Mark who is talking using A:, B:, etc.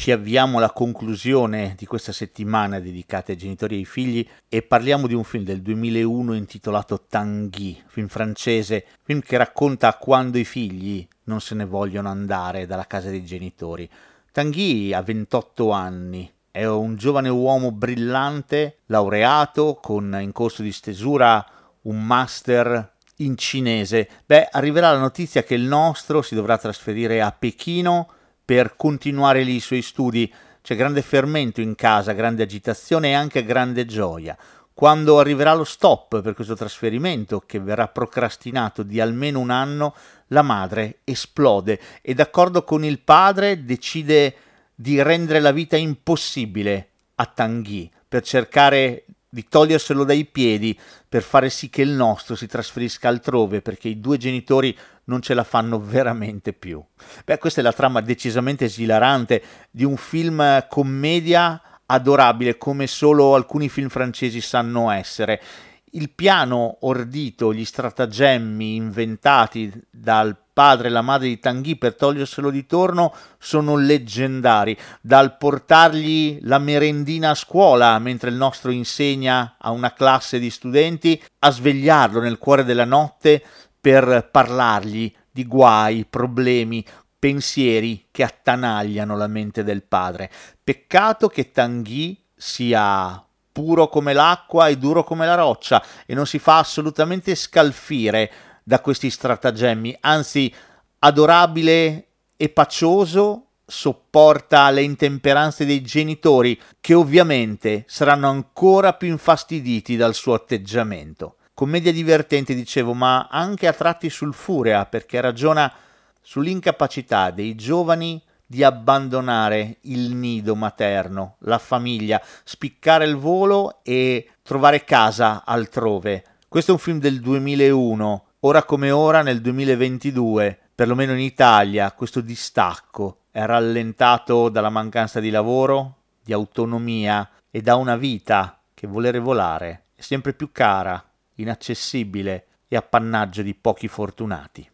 A: Ci avviamo alla conclusione di questa settimana dedicata ai genitori e ai figli e parliamo di un film del 2001 intitolato Tanguy, film francese, film che racconta quando i figli non se ne vogliono andare dalla casa dei genitori. Tanguy ha 28 anni, è un giovane uomo brillante, laureato, con in corso di stesura un master in cinese. Beh, arriverà la notizia che il nostro si dovrà trasferire a Pechino per continuare lì i suoi studi. C'è grande fermento in casa, grande agitazione e anche grande gioia. Quando arriverà lo stop per questo trasferimento, che verrà procrastinato di almeno un anno, la madre esplode e d'accordo con il padre decide di rendere la vita impossibile a Tanguy per cercare di toglierselo dai piedi per fare sì che il nostro si trasferisca altrove perché i due genitori non ce la fanno veramente più. Beh, questa è la trama decisamente esilarante di un film commedia adorabile come solo alcuni film francesi sanno essere. Il piano ordito, gli stratagemmi inventati dal padre e la madre di Tanguy per toglierselo di torno sono leggendari, dal portargli la merendina a scuola mentre il nostro insegna a una classe di studenti, a svegliarlo nel cuore della notte per parlargli di guai, problemi, pensieri che attanagliano la mente del padre. Peccato che Tanguy sia puro come l'acqua e duro come la roccia e non si fa assolutamente scalfire da questi stratagemmi, anzi adorabile e pacioso sopporta le intemperanze dei genitori che ovviamente saranno ancora più infastiditi dal suo atteggiamento. Commedia divertente, dicevo, ma anche a tratti sulfurea perché ragiona sull'incapacità dei giovani di abbandonare il nido materno, la famiglia, spiccare il volo e trovare casa altrove. Questo è un film del 2001, ora come ora nel 2022, perlomeno in Italia, questo distacco è rallentato dalla mancanza di lavoro, di autonomia e da una vita che volere volare è sempre più cara, inaccessibile e appannaggio di pochi fortunati.